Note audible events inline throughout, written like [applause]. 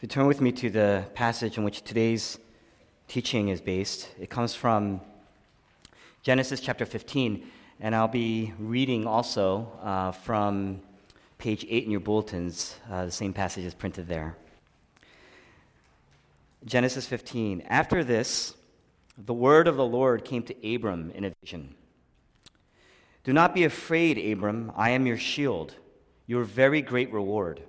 If you turn with me to the passage in which today's teaching is based, it comes from Genesis chapter 15, and I'll be reading also uh, from page 8 in your bulletins. Uh, the same passage is printed there. Genesis 15. After this, the word of the Lord came to Abram in a vision. Do not be afraid, Abram. I am your shield, your very great reward.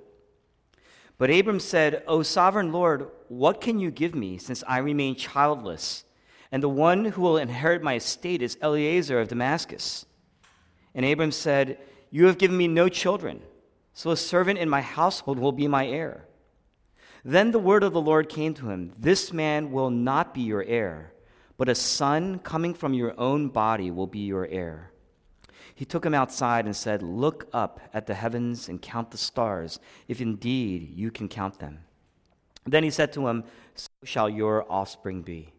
But Abram said, O sovereign Lord, what can you give me since I remain childless? And the one who will inherit my estate is Eliezer of Damascus. And Abram said, You have given me no children, so a servant in my household will be my heir. Then the word of the Lord came to him This man will not be your heir, but a son coming from your own body will be your heir. He took him outside and said, Look up at the heavens and count the stars, if indeed you can count them. Then he said to him, So shall your offspring be.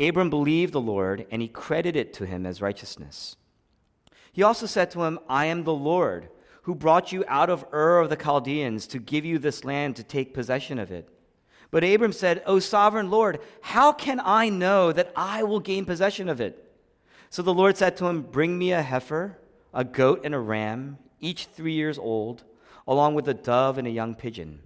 Abram believed the Lord, and he credited it to him as righteousness. He also said to him, I am the Lord, who brought you out of Ur of the Chaldeans to give you this land to take possession of it. But Abram said, O sovereign Lord, how can I know that I will gain possession of it? So the Lord said to him, Bring me a heifer, a goat, and a ram, each three years old, along with a dove and a young pigeon.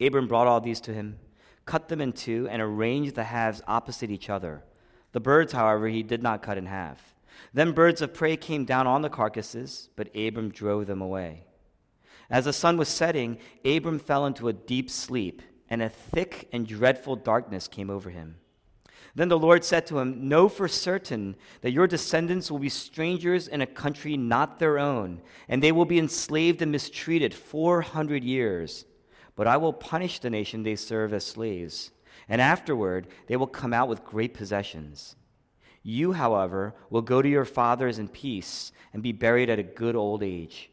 Abram brought all these to him, cut them in two, and arranged the halves opposite each other. The birds, however, he did not cut in half. Then birds of prey came down on the carcasses, but Abram drove them away. As the sun was setting, Abram fell into a deep sleep, and a thick and dreadful darkness came over him. Then the Lord said to him, Know for certain that your descendants will be strangers in a country not their own, and they will be enslaved and mistreated 400 years. But I will punish the nation they serve as slaves, and afterward they will come out with great possessions. You, however, will go to your fathers in peace and be buried at a good old age.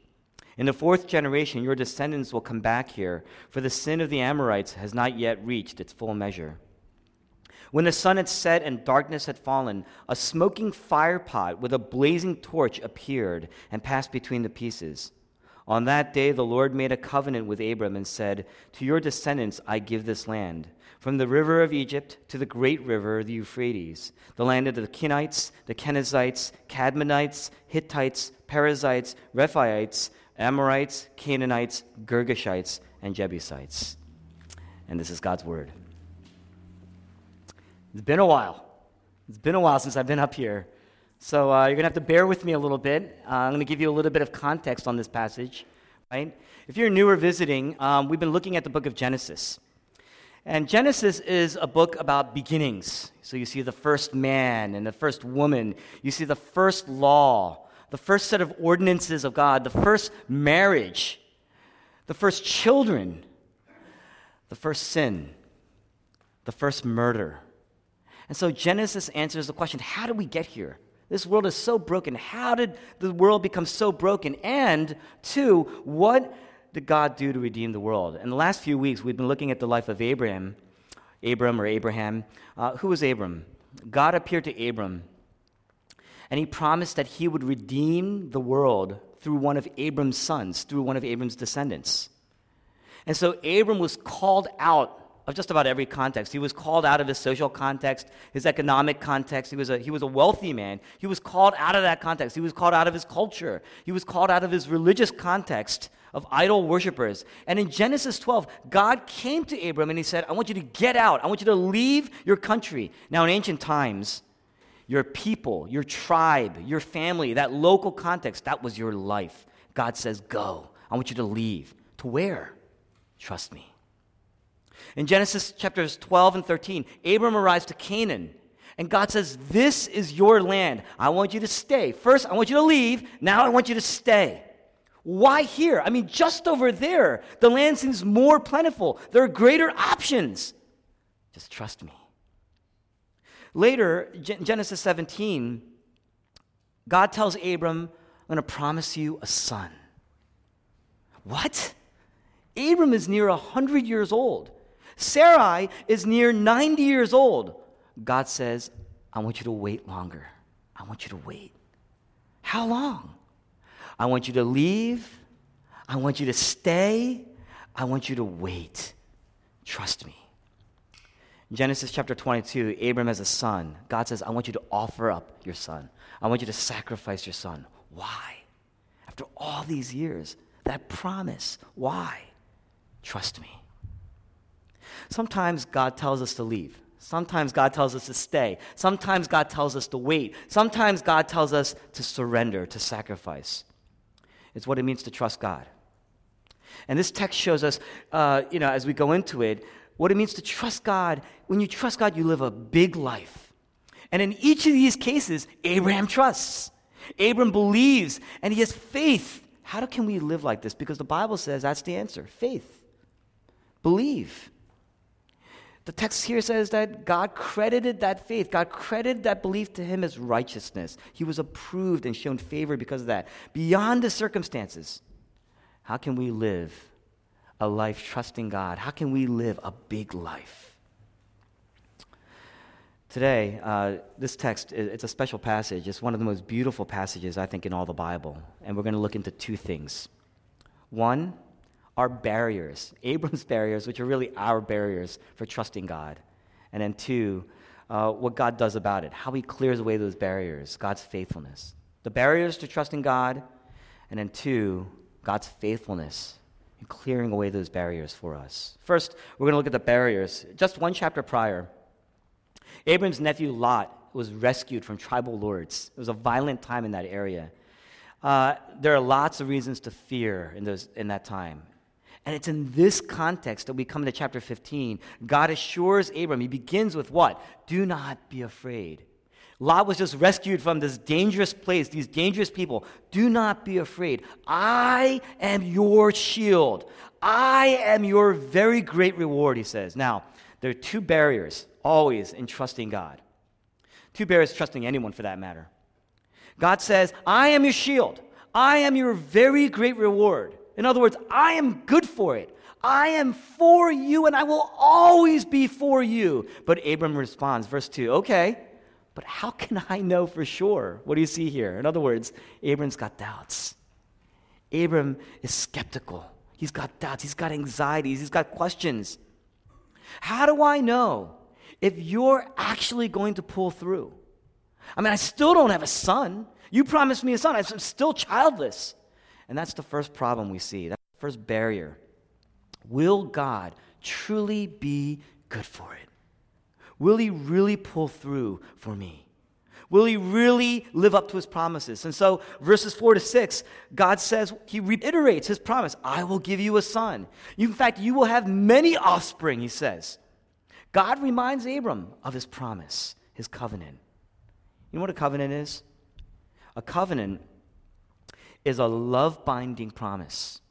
In the fourth generation, your descendants will come back here, for the sin of the Amorites has not yet reached its full measure. When the sun had set and darkness had fallen, a smoking firepot with a blazing torch appeared and passed between the pieces. On that day, the Lord made a covenant with Abram and said, To your descendants I give this land, from the river of Egypt to the great river, the Euphrates, the land of the Kenites, the Kenizzites, Kadmonites, Hittites, Perizzites, Rephaites, Amorites, Canaanites, Girgashites, and Jebusites. And this is God's word. It's been a while. It's been a while since I've been up here. So uh, you're going to have to bear with me a little bit. Uh, I'm going to give you a little bit of context on this passage, right? If you're new or visiting, um, we've been looking at the book of Genesis. And Genesis is a book about beginnings. So you see the first man and the first woman, you see the first law, the first set of ordinances of God, the first marriage, the first children, the first sin, the first murder and so Genesis answers the question how did we get here? This world is so broken. How did the world become so broken? And two, what did God do to redeem the world? In the last few weeks, we've been looking at the life of Abraham, Abram or Abraham. Uh, who was Abram? God appeared to Abram, and he promised that he would redeem the world through one of Abram's sons, through one of Abram's descendants. And so Abram was called out of just about every context. He was called out of his social context, his economic context. He was, a, he was a wealthy man. He was called out of that context. He was called out of his culture. He was called out of his religious context of idol worshippers. And in Genesis 12, God came to Abram and he said, I want you to get out. I want you to leave your country. Now, in ancient times, your people, your tribe, your family, that local context, that was your life. God says, Go. I want you to leave. To where? Trust me. In Genesis chapters 12 and 13, Abram arrives to Canaan. And God says, This is your land. I want you to stay. First, I want you to leave. Now, I want you to stay. Why here? I mean, just over there, the land seems more plentiful. There are greater options. Just trust me. Later, Genesis 17, God tells Abram, I'm going to promise you a son. What? Abram is near 100 years old. Sarai is near 90 years old. God says, I want you to wait longer. I want you to wait. How long? I want you to leave. I want you to stay. I want you to wait. trust me. Genesis chapter 22, Abram has a son. God says, I want you to offer up your son. I want you to sacrifice your son. Why? After all these years, that promise. Why? Trust me. Sometimes God tells us to leave. Sometimes God tells us to stay. Sometimes God tells us to wait. Sometimes God tells us to surrender, to sacrifice. It's what it means to trust God. And this text shows us, uh, you know, as we go into it, what it means to trust God. When you trust God, you live a big life. And in each of these cases, Abraham trusts. Abram believes and he has faith. How can we live like this? Because the Bible says that's the answer faith. Believe. The text here says that God credited that faith, God credited that belief to him as righteousness. He was approved and shown favor because of that. Beyond the circumstances, how can we live a life trusting God? How can we live a big life? Today, uh, this text, it's a special passage. It's one of the most beautiful passages, I think, in all the Bible. And we're going to look into two things. One, our barriers, Abram's barriers, which are really our barriers for trusting God. And then two, uh, what God does about it, how He clears away those barriers, God's faithfulness. The barriers to trusting God, and then two, God's faithfulness in clearing away those barriers for us. First, we're going to look at the barriers. Just one chapter prior, Abram's nephew Lot was rescued from tribal lords. It was a violent time in that area. Uh, there are lots of reasons to fear in, those, in that time. And it's in this context that we come to chapter 15. God assures Abram, he begins with what? Do not be afraid. Lot was just rescued from this dangerous place, these dangerous people. Do not be afraid. I am your shield. I am your very great reward, he says. Now, there are two barriers always in trusting God. Two barriers trusting anyone for that matter. God says, I am your shield. I am your very great reward. In other words, I am good for it. I am for you and I will always be for you. But Abram responds, verse 2, okay, but how can I know for sure? What do you see here? In other words, Abram's got doubts. Abram is skeptical. He's got doubts. He's got anxieties. He's got questions. How do I know if you're actually going to pull through? I mean, I still don't have a son. You promised me a son. I'm still childless. And that's the first problem we see. That's the first barrier. Will God truly be good for it? Will He really pull through for me? Will He really live up to His promises? And so, verses 4 to 6, God says, He reiterates His promise I will give you a son. In fact, you will have many offspring, He says. God reminds Abram of His promise, His covenant. You know what a covenant is? A covenant is a love binding promise.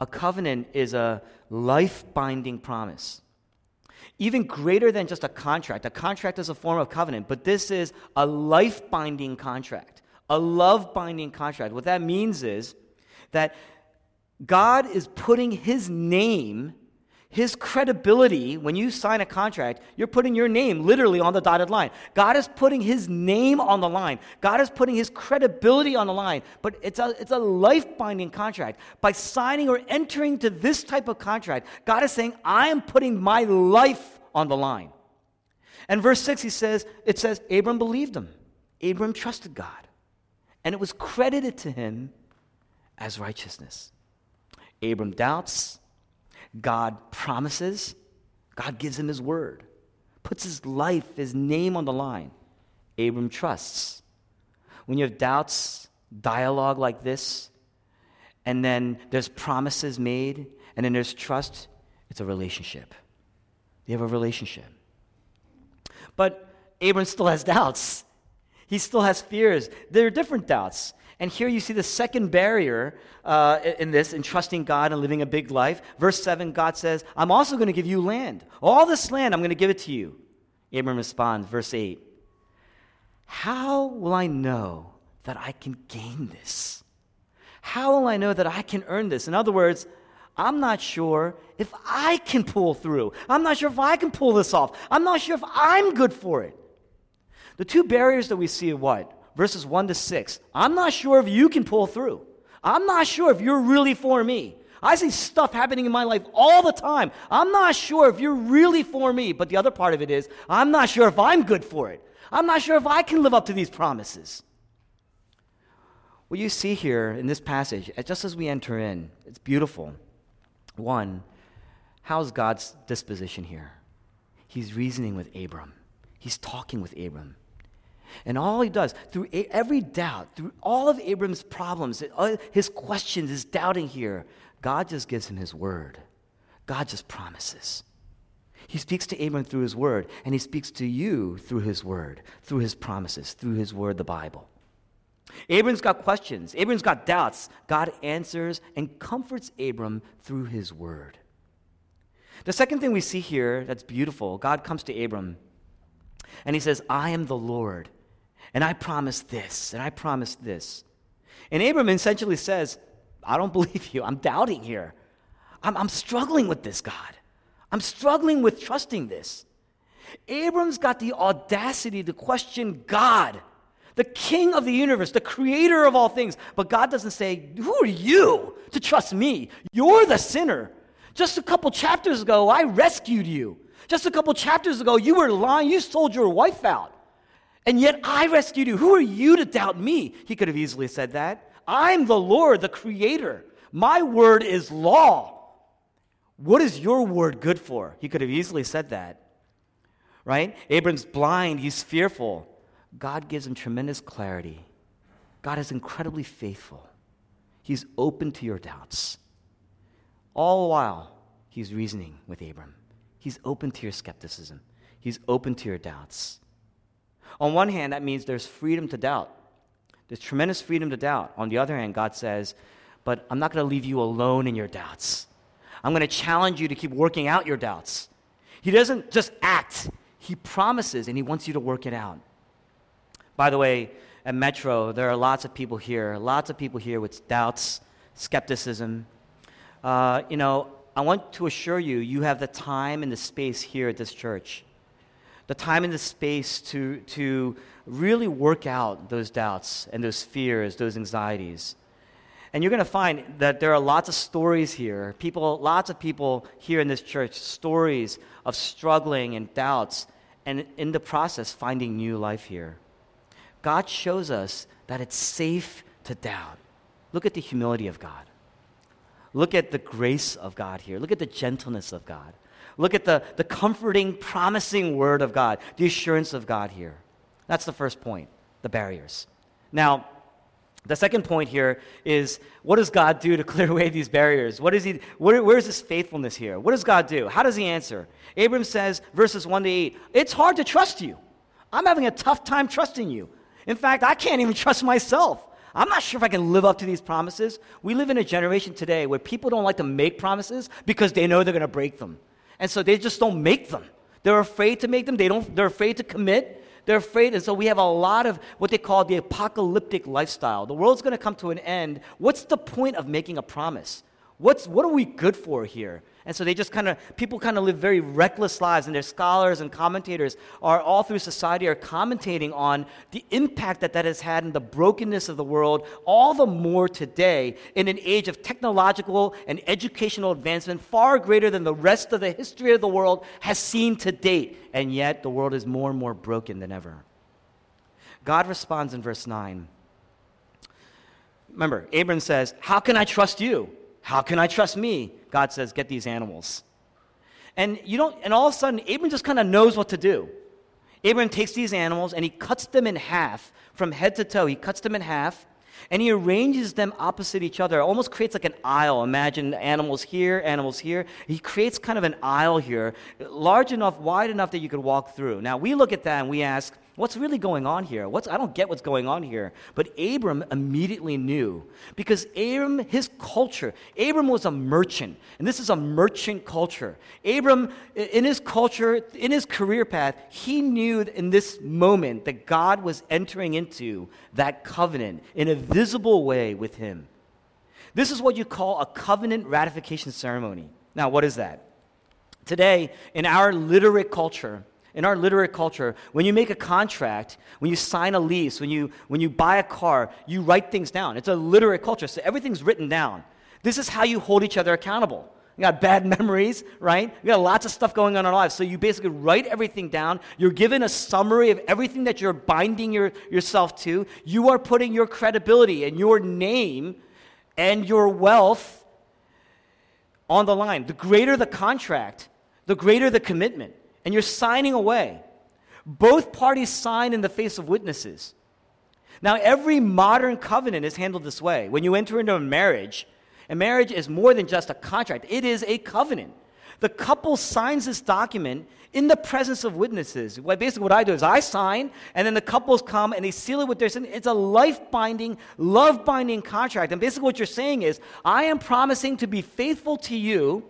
A covenant is a life binding promise. Even greater than just a contract. A contract is a form of covenant, but this is a life binding contract, a love binding contract. What that means is that God is putting his name his credibility, when you sign a contract, you're putting your name literally on the dotted line. God is putting his name on the line. God is putting his credibility on the line. But it's a, it's a life binding contract. By signing or entering to this type of contract, God is saying, I am putting my life on the line. And verse 6, he says, it says, Abram believed him. Abram trusted God. And it was credited to him as righteousness. Abram doubts God promises, God gives him his word, puts his life, his name on the line. Abram trusts. When you have doubts, dialogue like this, and then there's promises made, and then there's trust, it's a relationship. You have a relationship. But Abram still has [laughs] doubts. He still has fears. There are different doubts. And here you see the second barrier uh, in this, in trusting God and living a big life. Verse 7, God says, I'm also going to give you land. All this land, I'm going to give it to you. Abram responds, verse 8, How will I know that I can gain this? How will I know that I can earn this? In other words, I'm not sure if I can pull through. I'm not sure if I can pull this off. I'm not sure if I'm good for it. The two barriers that we see are what? Verses 1 to 6. I'm not sure if you can pull through. I'm not sure if you're really for me. I see stuff happening in my life all the time. I'm not sure if you're really for me, but the other part of it is, I'm not sure if I'm good for it. I'm not sure if I can live up to these promises. What you see here in this passage, uh, just as we enter in, it's beautiful. One, how's God's disposition here? He's reasoning with Abram, he's talking with Abram. And all he does, through every doubt, through all of Abram's problems, uh, his questions, his doubting here, God just gives him his word. God just promises. He speaks to Abram through his word, and he speaks to you through his word, through his promises, through his word, the Bible. Abram's got questions, Abram's got doubts. God answers and comforts Abram through his word. The second thing we see here that's beautiful God comes to Abram and he says, I am the Lord, and I promise this, and I promise this. And Abram essentially says, I don't [laughs] believe you. I'm doubting here. I'm, I'm struggling with this, God. I'm struggling with trusting this. Abram's got the audacity to question God, the king of the universe, the creator of all things. But God doesn't say, Who are you to trust me? You're the sinner. Just a couple chapters ago, I rescued you. Just a couple chapters ago, you were lying, you sold your wife out. And yet I rescued you. Who are you to doubt me? He could have easily said that. I'm the Lord, the creator. My word is law. What is your word good for? He could have easily said that. Right? Abram's blind, he's fearful. God gives him tremendous clarity. God is incredibly faithful. He's open to your doubts. All the while, he's reasoning with Abram. He's open to your skepticism. He's open to your doubts. On one hand, that means there's freedom to doubt. There's tremendous freedom to doubt. On the other hand, God says, But I'm not going to leave you alone in your doubts. I'm going to challenge you to keep working out your doubts. He doesn't just act, He promises and He wants you to work it out. By the way, at Metro, there are lots of people here, lots of people here with doubts, skepticism. Uh, you know, I want to assure you, you have the time and the space here at this church the time and the space to, to really work out those doubts and those fears, those anxieties. And you're going to find that there are lots of stories here. People, lots of people here in this church, stories of struggling and doubts, and in the process, finding new life here. God shows us that it's safe to doubt. Look at the humility of God. Look at the grace of God here. Look at the gentleness of God. Look at the, the comforting, promising word of God, the assurance of God here. That's the first point, the barriers. Now, the second point here is what does God do to clear [laughs] away these barriers? What is he, where, where's his faithfulness here? What does God do? How does he answer? Abram says, verses 1 to 8, it's hard to trust you. I'm having a tough time trusting you. In fact, I can't even [laughs] trust myself. I'm not sure if I can live up to these promises. We live in a generation today where people don't like to make promises because they know they're going to break them. And so they just don't make them. They're afraid to make them. They don't, they're afraid to commit. They're afraid. And so we have a lot of what they call the apocalyptic lifestyle. The world's going to come to an end. What's the point of making a promise? What's, what are we good for here? And so they just kind of, people kind of live very reckless lives, and their scholars and commentators are all through society are commentating on the impact that that has had in the brokenness of the world, all the more today in an age of technological and educational advancement far greater than the rest of the history of the world has seen to date. And yet the world is more and more broken than ever. God responds in verse 9. Remember, Abram says, How can I trust you? How can I trust me? God says, Get these animals. And you don't, and all of a sudden, Abram just kind of knows what to do. Abram takes these animals and he cuts them in half from head to toe. He cuts them in half and he arranges them opposite each other. Almost creates like an aisle. Imagine animals here, animals here. He creates kind of an aisle here, large enough, wide enough that you could walk through. Now, we look at that and we ask, What's really going on here? What's, I don't get what's going on here. But Abram immediately knew because Abram, his culture, Abram was a merchant, and this is a merchant culture. Abram, in his culture, in his career path, he knew in this moment that God was entering into that covenant in a visible way with him. This is what you call a covenant ratification ceremony. Now, what is that? Today, in our literate culture, in our literate culture, when you make a contract, when you sign a lease, when you, when you buy a car, you write things down. It's a literate culture, so everything's written down. This is how you hold each other accountable. You got bad [laughs] memories, right? You got lots of stuff going on in our lives. So you basically write everything down. You're given a summary of everything that you're binding your, yourself to. You are putting your credibility and your name and your wealth on the line. The greater the contract, the greater the commitment. And you're signing away. Both parties sign in the face of witnesses. Now, every modern covenant is handled this way. When you enter into a marriage, a marriage is more than just a contract, it is a covenant. The couple signs this document in the presence of witnesses. Well, basically, what I do is I sign, and then the couples come and they seal it with their. It's a life binding, love binding contract. And basically, what you're saying is, I am promising to be faithful to you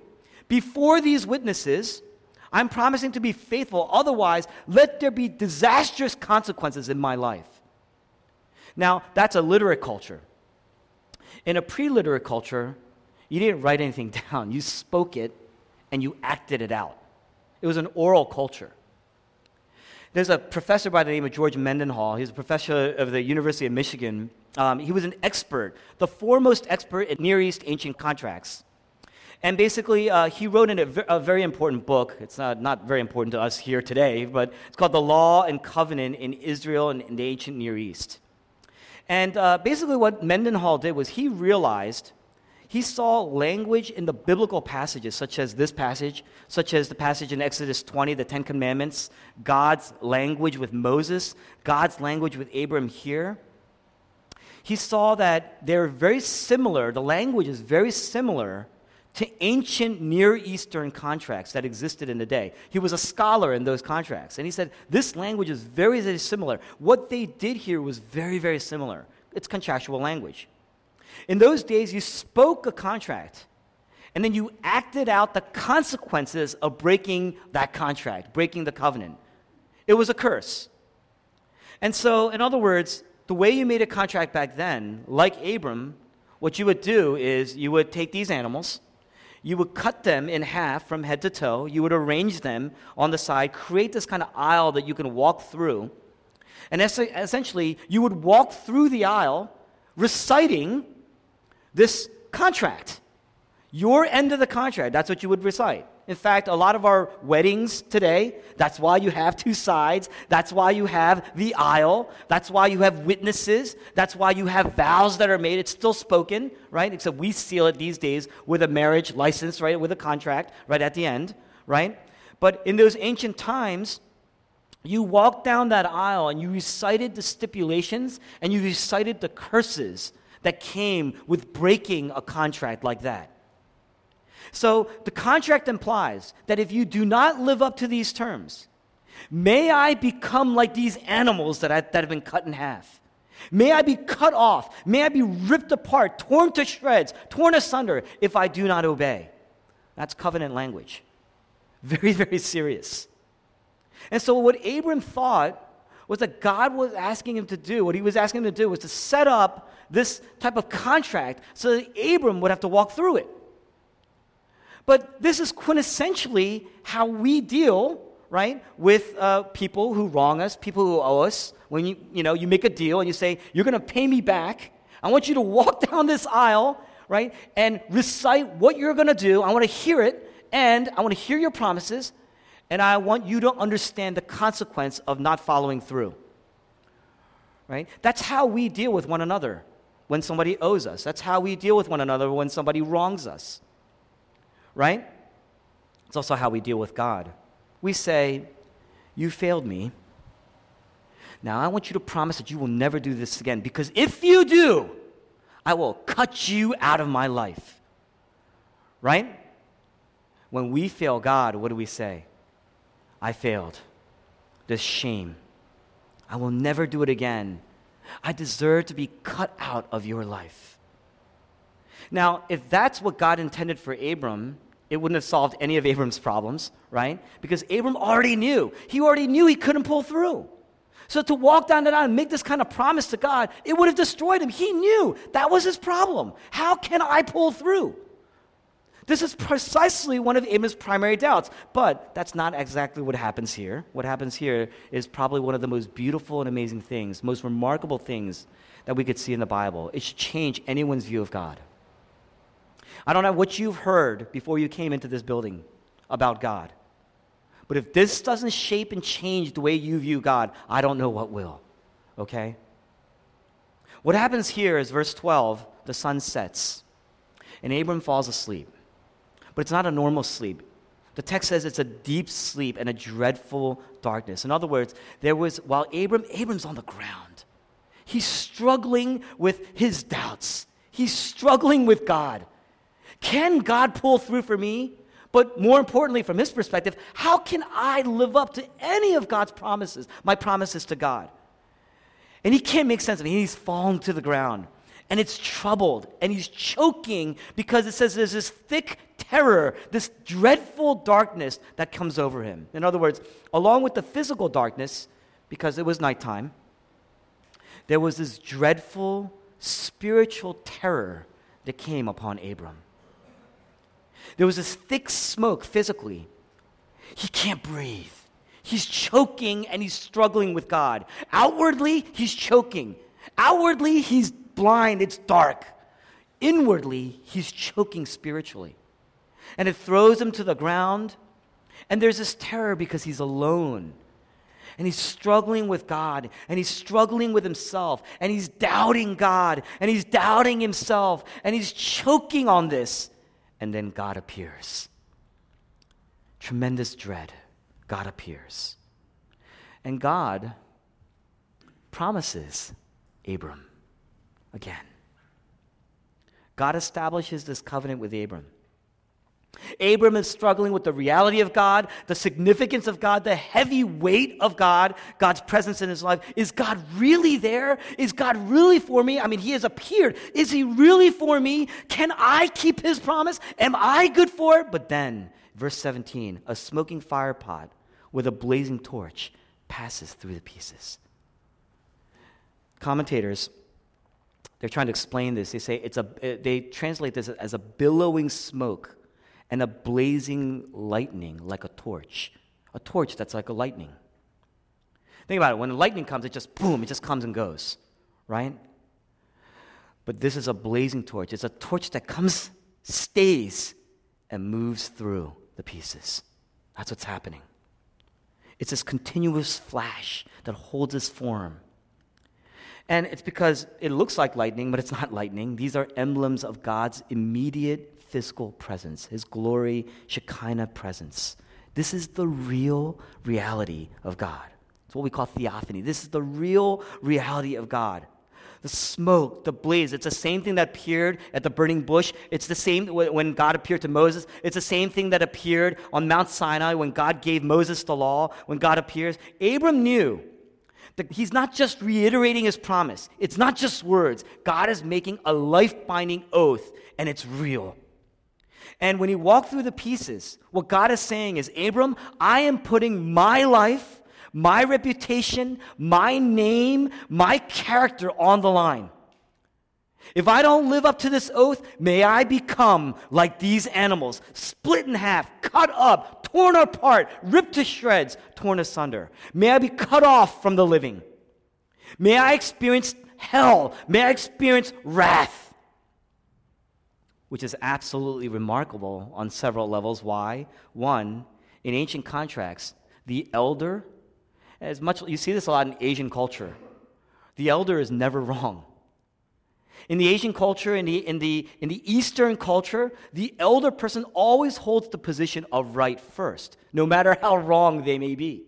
before these witnesses. I'm promising to be faithful. Otherwise, let there be disastrous consequences in my life. Now, that's a literate culture. In a pre literate culture, you didn't write anything [laughs] down, you spoke it and you acted it out. It was an oral culture. There's a professor by the name of George Mendenhall. He's a professor of the University of Michigan. Um, he was an expert, the foremost expert in Near East ancient contracts. And basically, uh, he wrote in a, a, very important book. It's not, not very important to us here today, but it's called The Law and Covenant in Israel and in the Ancient Near East. And uh, basically, what Mendenhall did was he realized he saw language in the biblical passages, such as this passage, such as the passage in Exodus 20, the Ten Commandments, God's language with Moses, God's language with Abram here. He saw that they're very similar, the language is very similar to ancient Near Eastern contracts that existed in the day. He was a scholar in those contracts. And he said, This language is very, very similar. What they did here was very, very similar. It's contractual language. In those days, you spoke a contract, and then you acted out the consequences of breaking that contract, breaking the covenant. It was a curse. And so, in other words, the way you made a contract back then, like Abram, what you would do is you would take these animals, you would cut them in half from head to toe. You would arrange them on the side, create this kind of aisle that you can walk through. And essentially, you would walk through the aisle reciting this contract. Your end of the contract, that's what you would recite. In fact, a lot of our weddings today, that's why you have two sides. That's why you have the aisle. That's why you have witnesses. That's why you have vows that are made. It's still spoken, right? Except we seal it these days with a marriage license, right? With a contract right at the end, right? But in those ancient times, you walked down that aisle and you recited the stipulations and you recited the curses that came with breaking a contract like that. So the contract implies that if you do not live up to these terms, may I become like these animals that, I, that have been cut in half. May I be cut off. May I be ripped apart, torn to shreds, torn asunder if I do not obey. That's covenant language. Very, very serious. And so, what Abram thought was that God was asking him to do, what he was asking him to do was to set up this type of contract so that Abram would have to walk through it. But this is quintessentially how we deal, right, with uh, people who wrong us, people who owe us. When you, you know, you make a deal and you say, you're going to pay me back. I want you to walk [laughs] down this aisle, right, and recite what you're going to do. I want to hear it, and I want to hear your promises, and I want you to understand the consequence of not following through. Right? That's how we deal with one another when somebody owes us. That's how we deal with one another when somebody wrongs us right? It's also how we deal with God. We say, You failed me. Now I want you to promise that you will never do this again because if you do, I will cut you out of my life. Right? When we fail God, what do we say? I failed. This shame. I will never do it again. I deserve to be cut out of your life. Now, if that's what God intended for Abram, it wouldn't have solved any of Abram's problems, right? Because Abram already knew. He already knew he couldn't pull through. So to walk down that aisle and make this kind of promise to God, it would have destroyed him. He knew that was his problem. How can I pull through? This is precisely one of Abram's primary doubts. But that's not exactly what happens here. What happens here is probably one of the most beautiful and amazing things, most remarkable things that we could see in the Bible. It should change anyone's view of God. I don't know what you've heard before you came into this building about God. But if this doesn't shape and change the way you view God, I don't know what will. Okay? What happens here is verse 12 the sun sets, and Abram falls asleep. But it's not a normal sleep. The text says it's a deep sleep and a dreadful darkness. In other words, there was, while Abram, Abram's on the ground, he's struggling with his doubts, he's struggling with God. Can God pull through for me? But more importantly, from his perspective, how can I live up to any of God's promises, my promises to God? And he can't make sense of it. He's fallen to the ground. And it's troubled. And he's choking because it says there's this thick terror, this dreadful darkness that comes over him. In other words, along with the physical darkness, because it was nighttime, there was this dreadful spiritual terror that came upon Abram. There was this thick smoke physically. He can't breathe. He's choking and he's struggling with God. Outwardly, he's choking. Outwardly, he's blind, it's dark. Inwardly, he's choking spiritually. And it throws him to the ground. And there's this terror because he's alone. And he's struggling with God. And he's struggling with himself. And he's doubting God. And he's doubting himself. And he's choking on this and then God appears. Tremendous dread. God appears. And God promises Abram again. God establishes this covenant with Abram. Abram is struggling with the reality of God, the significance of God, the heavy weight of God, God's presence in his life. Is God really there? Is God really for me? I mean, he has appeared. Is he really for me? Can I keep his promise? Am I good for it? But then, verse 17, a smoking fire pot with a blazing torch passes through the pieces. Commentators, they're trying to explain this. They say it's a, they translate this as a billowing smoke and a blazing lightning like a torch. A torch that's like a lightning. Think about it. When the lightning comes, it just boom, it just comes and goes, right? But this is a blazing torch. It's a torch that comes, stays, and moves through the pieces. That's what's happening. It's this continuous flash that holds its form. And it's because it looks like lightning, but it's not lightning. These are emblems of God's immediate physical presence, his glory, Shekinah presence. This is the real reality of God. It's what we call theophany. This is the real reality of God. The smoke, the blaze, it's the same thing that appeared at the burning bush. It's the same when God appeared to Moses. It's the same thing that appeared on Mount Sinai when God gave Moses the law, when God appears. Abram knew that he's not just reiterating his promise, it's not just words. God is making a life binding oath, and it's real. And when he walked through the pieces, what God is saying is, Abram, I am putting my life, my reputation, my name, my character on the line. If I don't live up to this oath, may I become like these animals, split in half, cut up, torn apart, ripped to shreds, torn asunder. May I be cut off from the living. May I experience hell. May I experience wrath which is absolutely remarkable on several levels. Why? One, in ancient contracts, the elder, as much you see this a lot in Asian culture, the elder is never [laughs] wrong. In the Asian culture, in the, in, the, in the Eastern culture, the elder person always holds the position of right first, no matter how wrong they may be.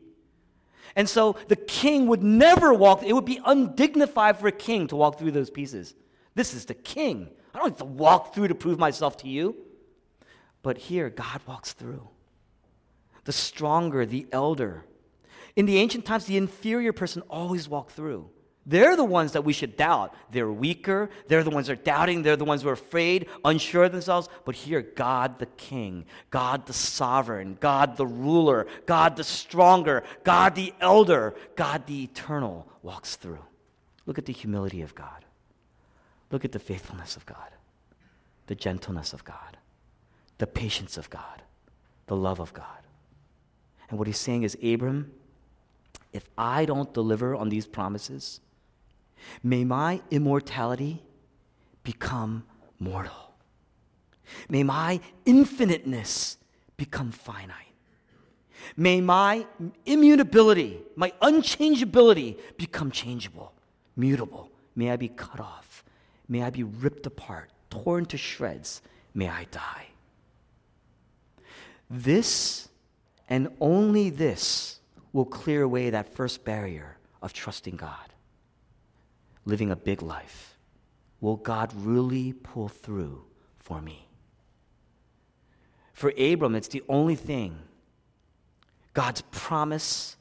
And so the king would never walk, it would be undignified for a king to walk through those pieces. This is the king. I don't have to walk through to prove myself to you. But here, God walks through. The stronger, the elder. In the ancient times, the inferior person always walked through. They're the ones that we should doubt. They're weaker. They're the ones that are doubting. They're the ones who are afraid, unsure of themselves. But here, God the King, God the sovereign, God the ruler, God the stronger, God the elder, God the eternal walks through. Look at the humility of God. Look at the faithfulness of God, the gentleness of God, the patience of God, the love of God. And what he's saying is, Abram, if I don't deliver on these promises, may my immortality become mortal. May my infiniteness become finite. May my immutability, my unchangeability become changeable, mutable. May I be cut off. May I be ripped apart, torn to shreds. May I die. This and only this will clear away that first barrier of trusting God, living a big life. Will God really pull through for me? For Abram, it's the only thing God's promise,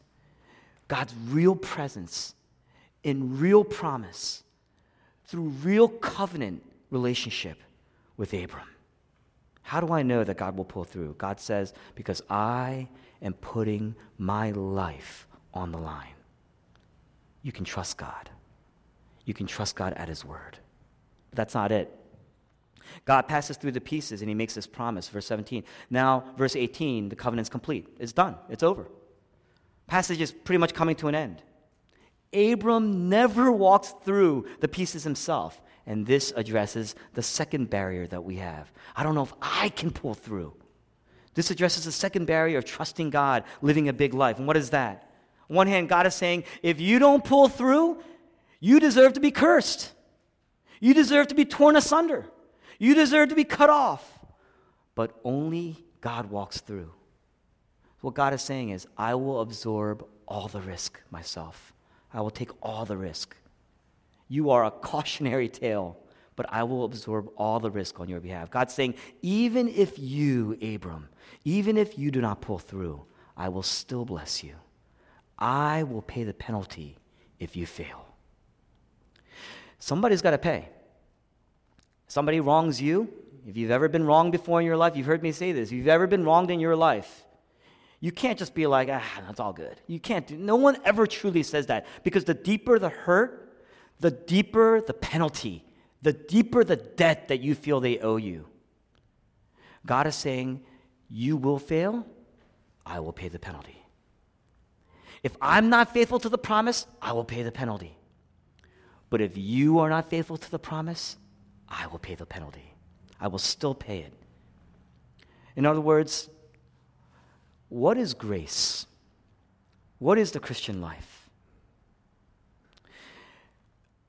God's real presence in real promise through real covenant relationship with Abram. How do I know that God will pull through? God says, Because I am putting my life on the line. You can trust God. You can trust God at His word. But that's not it. God passes through the pieces and He makes this promise. Verse 17. Now, verse 18, the covenant's complete. It's done, it's over. Passage is pretty much coming to an end. Abram never walks through the pieces himself. And this addresses the second barrier that we have. I don't know if I can pull through. This addresses the second barrier of trusting God, living a big life. And what is that? On one hand, God is saying, if you don't pull through, you deserve to be cursed. You deserve to be torn asunder. You deserve to be cut off. But only God walks through. What God is saying is, I will absorb all the risk myself. I will take all the risk. You are a cautionary tale, but I will absorb all the risk on your behalf. God's saying, even if you, Abram, even if you do not pull through, I will still bless you. I will pay the penalty if you fail. Somebody's got to pay. Somebody wrongs you. If you've ever been wronged before in your life, you've heard me say this. If you've ever been wronged in your life, you can't just be like, ah, that's all good. You can't do, no one ever truly says that because the deeper the hurt, the deeper the penalty, the deeper the debt that you feel they owe you. God is saying, You will fail, I will pay the penalty. If I'm not faithful to the promise, I will pay the penalty. But if you are not faithful to the promise, I will pay the penalty. I will still pay it. In other words, what is grace? What is the Christian life?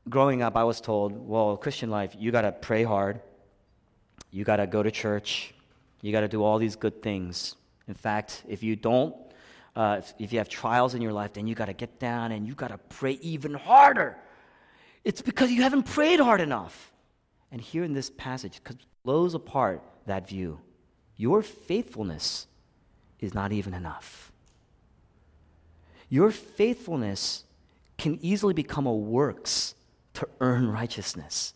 growing up, I was told, well, Christian life, you got to pray hard, you got to go to church, you got to do all these good things. In fact, if you don't, uh, if, if you have trials in your life, then you got to get down and you got to pray even harder. It's because you haven't prayed hard enough. And here in this passage, it blows apart that view. Your faithfulness is not even enough. Your faithfulness can easily become a works to earn righteousness.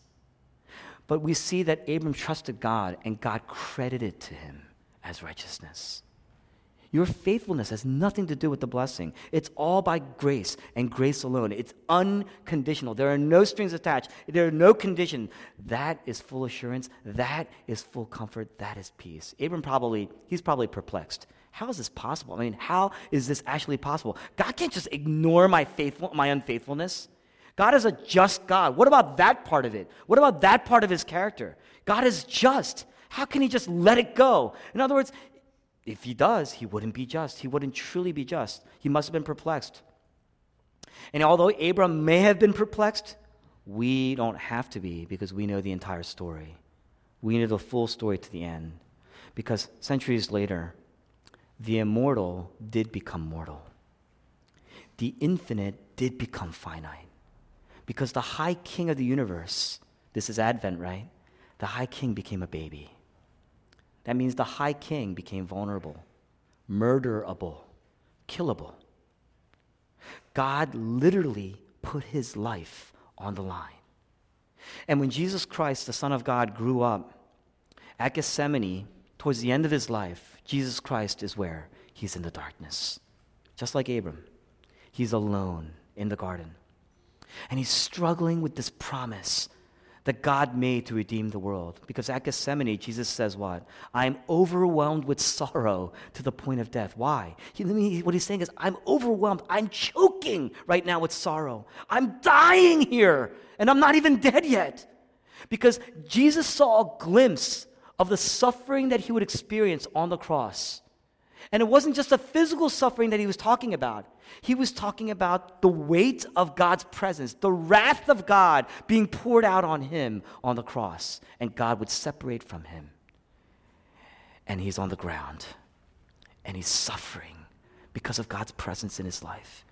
But we see that Abram trusted God and God credited to him as righteousness. Your faithfulness has nothing to do with the blessing. It's all by grace and grace alone. It's unconditional. There are no strings attached. There are no conditions. That is full assurance. That is full comfort. That is peace. Abram probably, he's probably perplexed. How is this possible? I mean, how is this actually possible? God can't just ignore my faithful, my unfaithfulness. God is a just God. What about that part of it? What about that part of his character? God is just. How can he just let it go? In other words, if he does, he wouldn't be just. He wouldn't truly be just. He must have been perplexed. And although Abram may have been perplexed, we don't have to be because we know the entire story. We know the full story to the end. Because centuries later, the immortal did become mortal, the infinite did become finite. Because the high king of the universe, this is Advent, right? The high king became a baby. That means the high king became vulnerable, murderable, killable. God literally put his life on the line. And when Jesus Christ, the Son of God, grew up at Gethsemane, towards the end of his life, Jesus Christ is where? He's in the darkness. Just like Abram, he's alone in the garden. And he's struggling with this promise that God made to redeem the world. Because at Gethsemane, Jesus says, What? I'm overwhelmed with sorrow to the point of death. Why? He, what he's saying is, I'm overwhelmed. I'm choking right now with sorrow. I'm dying here, and I'm not even dead yet. Because Jesus saw a glimpse of the suffering that he would experience on the cross. And it wasn't just the physical suffering that he was talking about. He was talking about the weight of God's presence, the wrath of God being poured out on him on the cross, and God would separate from him. And he's on the ground, and he's suffering because of God's presence in his life.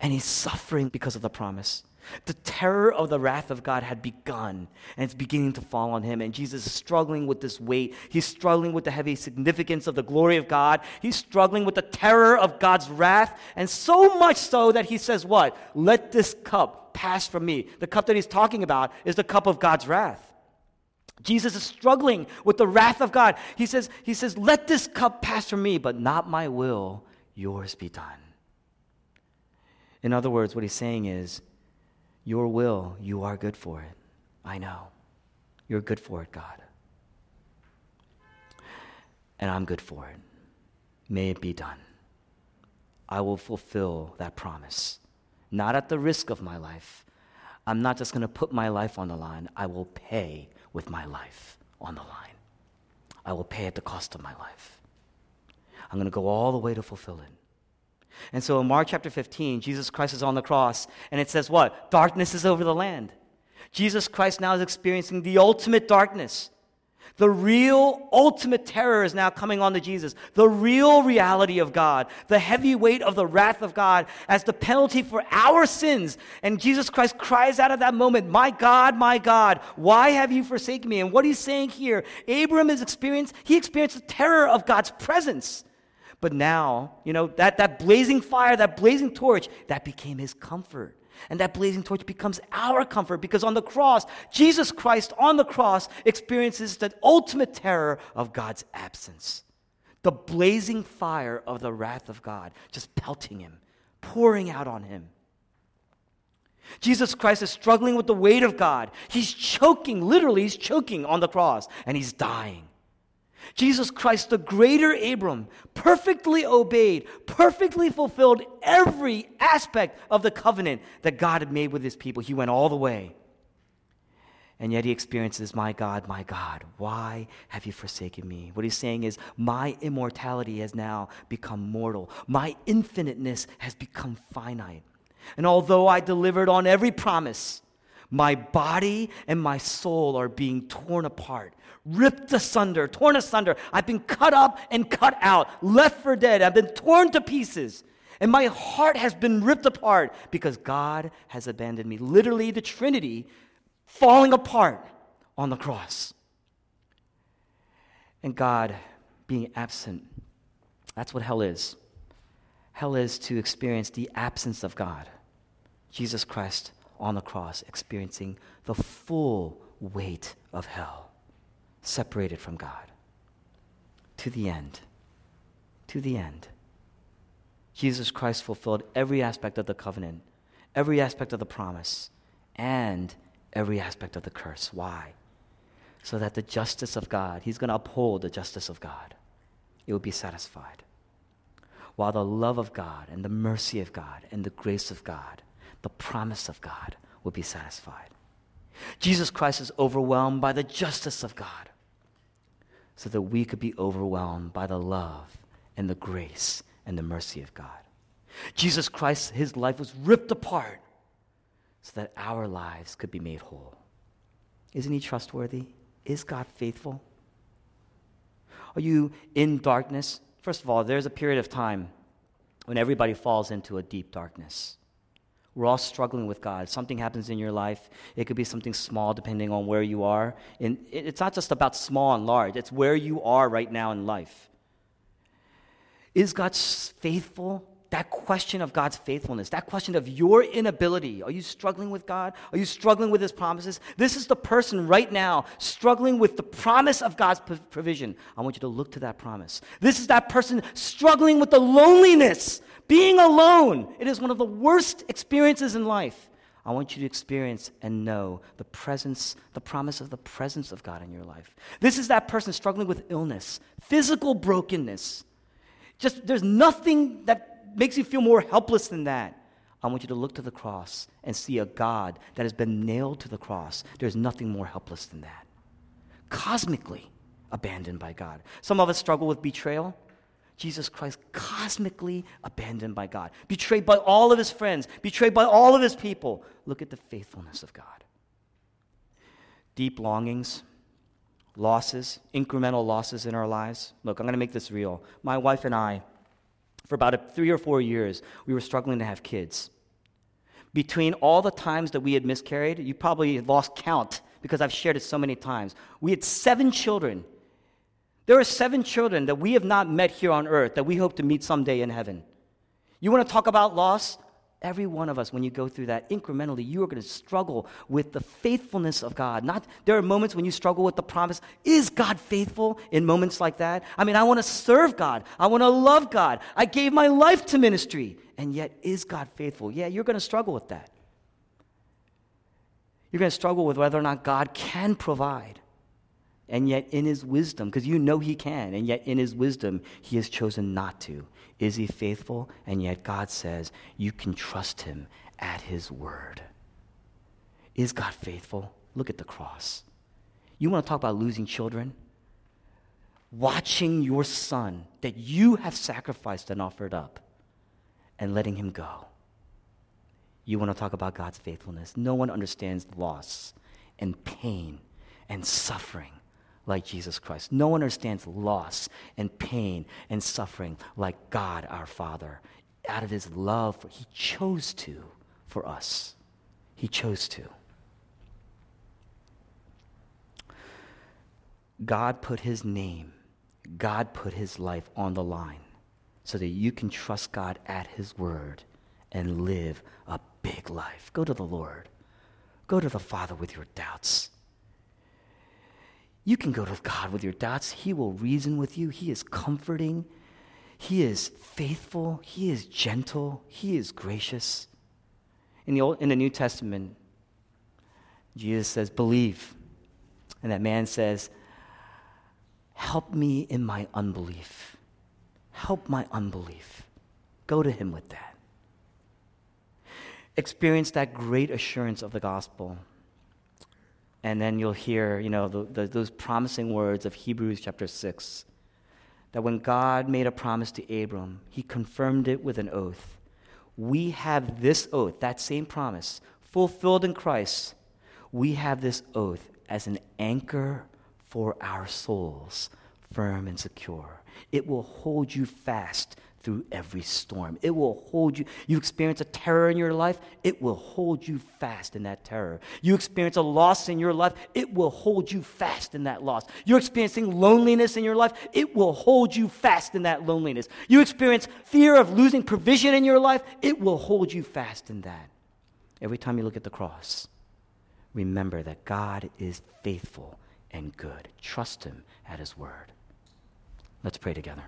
And he's suffering because of the promise. The terror of the wrath of God had begun, and it's beginning to fall on him. And Jesus is struggling with this weight. He's struggling with the heavy significance of the glory of God. He's struggling with the terror of God's wrath, and so much so that he says, What? Let this cup pass from me. The cup that he's talking about is the cup of God's wrath. Jesus is struggling with the wrath of God. He says, he says, Let this cup pass from me, but not my will, yours be done. In other words, what he's saying is, Your will, you are good for it. I know. You're good for it, God. And I'm good for it. May it be done. I will fulfill that promise, not at the risk of my life. I'm not just going to put my life on the line, I will pay with my life on the line. I will pay at the cost of my life. I'm going to go all the way to fulfill it. And so in Mark chapter 15, Jesus Christ is on the cross, and it says what? Darkness is over the land. Jesus Christ now is experiencing the ultimate darkness. The real ultimate terror is now coming on to Jesus. The real reality of God, the heavy weight of the wrath of God as the penalty for our sins. And Jesus Christ cries out at that moment, My God, my God, why have you forsaken me? And what he's saying here, Abram has experienced, he experienced the terror of God's presence. But now, you know, that, that blazing fire, that blazing torch, that became his comfort. And that blazing torch becomes our comfort because on the cross, Jesus Christ on the cross experiences the ultimate terror of God's absence. The blazing fire of the wrath of God just pelting him, pouring out on him. Jesus Christ is struggling with the weight of God. He's choking, literally, he's choking on the cross, and he's dying. Jesus Christ, the greater Abram, perfectly obeyed, perfectly fulfilled every aspect of the covenant that God had made with his people. He went all the way. And yet he experiences, My God, my God, why have you forsaken me? What he's saying is, My immortality has now become mortal. My infiniteness has become finite. And although I delivered on every promise, my body and my soul are being torn apart ripped asunder, torn asunder. I've been cut up and cut out, left for dead. I've been torn to pieces. And my heart has been ripped apart because God has abandoned me. Literally, the Trinity falling apart on the cross. And God being absent. That's what hell is. Hell is to experience the absence of God. Jesus Christ on the cross, experiencing the full weight of hell separated from God. To the end. To the end. Jesus Christ fulfilled every aspect of the covenant, every aspect of the promise, and every aspect of the curse. Why? So that the justice of God, He's going to uphold the justice of God, it will be satisfied. While the love of God and the mercy of God and the grace of God, the promise of God will be satisfied. Jesus Christ is overwhelmed by the justice of God so that we could be overwhelmed by the love and the grace and the mercy of God. Jesus Christ, his life was ripped apart so that our lives could be made whole. Isn't he trustworthy? Is God faithful? Are you in darkness? First of all, there's a period of time when everybody falls into a deep darkness. We're all struggling with God. Something happens in your life. It could be something small depending on where you are. And it's not just about small and large, it's where you are right now in life. Is God faithful? That question of God's faithfulness, that question of your inability. Are you struggling with God? Are you struggling with His promises? This is the person right now struggling with the promise of God's provision. I want you to look to that promise. This is that person struggling with the loneliness being alone, it is one of the worst experiences in life. I want you to experience and know the presence, the promise of the presence of God in your life. This is that person struggling with illness, physical brokenness. Just there's nothing that makes you feel more helpless than that. I want you to look to the cross and see a God that has been nailed to the cross. There's nothing more helpless than that. cosmically abandoned by God. Some of us struggle with betrayal. Jesus Christ, cosmically abandoned by God, betrayed by all of his friends, betrayed by all of his people. Look at the faithfulness of God. Deep longings, losses, incremental losses in our lives. Look, I'm going to make this real. My wife and I, for about three or four years, we were struggling to have kids. Between all the times that we had miscarried, you probably lost count because I've shared it so many times. We had seven children there are seven children that we have not met here on earth that we hope to meet someday in heaven. You want to talk about loss? Every one of us, when you go through that incrementally, you are going to struggle with the faithfulness of God. Not there are moments when you struggle with the promise. Is God faithful in moments like that? I mean, I want to serve God. I want to love God. I gave my life to ministry. And yet, is God faithful? Yeah, you're going to struggle with that. You're going to struggle with whether or not God can provide and yet in his wisdom, because you know he can, and yet in his wisdom, he has chosen not to. Is he faithful? And yet God says you can trust him at his word. Is God faithful? Look at the cross. You want to talk about losing children? Watching your son that you have sacrificed and offered up and letting him go. You want to talk about God's faithfulness. No one understands loss and pain and suffering like Jesus Christ. No one understands loss and pain and suffering like God our Father. Out of his love, he chose to for us. He chose to. God put his name, God put his life on the line so that you can trust God at his word and live a big life. Go to the Lord. Go to the Father with your doubts. You can go to God with your doubts. He will reason with you. He is comforting. He is faithful. He is gentle. He is gracious. In the, Old, in the New Testament, Jesus says, Believe. And that man says, Help me in my unbelief. Help my unbelief. Go to him with that. Experience that great assurance of the gospel and then you'll hear, you know, the, the, those promising words of Hebrews chapter 6 that when God made a promise to Abram, he confirmed it with an oath. We have this oath, that same promise, fulfilled in Christ. We have this oath as an anchor for our souls, firm and secure. It will hold you fast through every storm. It will hold you. You experience a terror in your life, it will hold you fast in that terror. You experience a loss in your life, it will hold you fast in that loss. You're experiencing loneliness in your life, it will hold you fast in that loneliness. You experience fear of losing provision in your life, it will hold you fast in that. Every time you look at the cross, remember that God is faithful and good. Trust Him at His word. Let's pray together.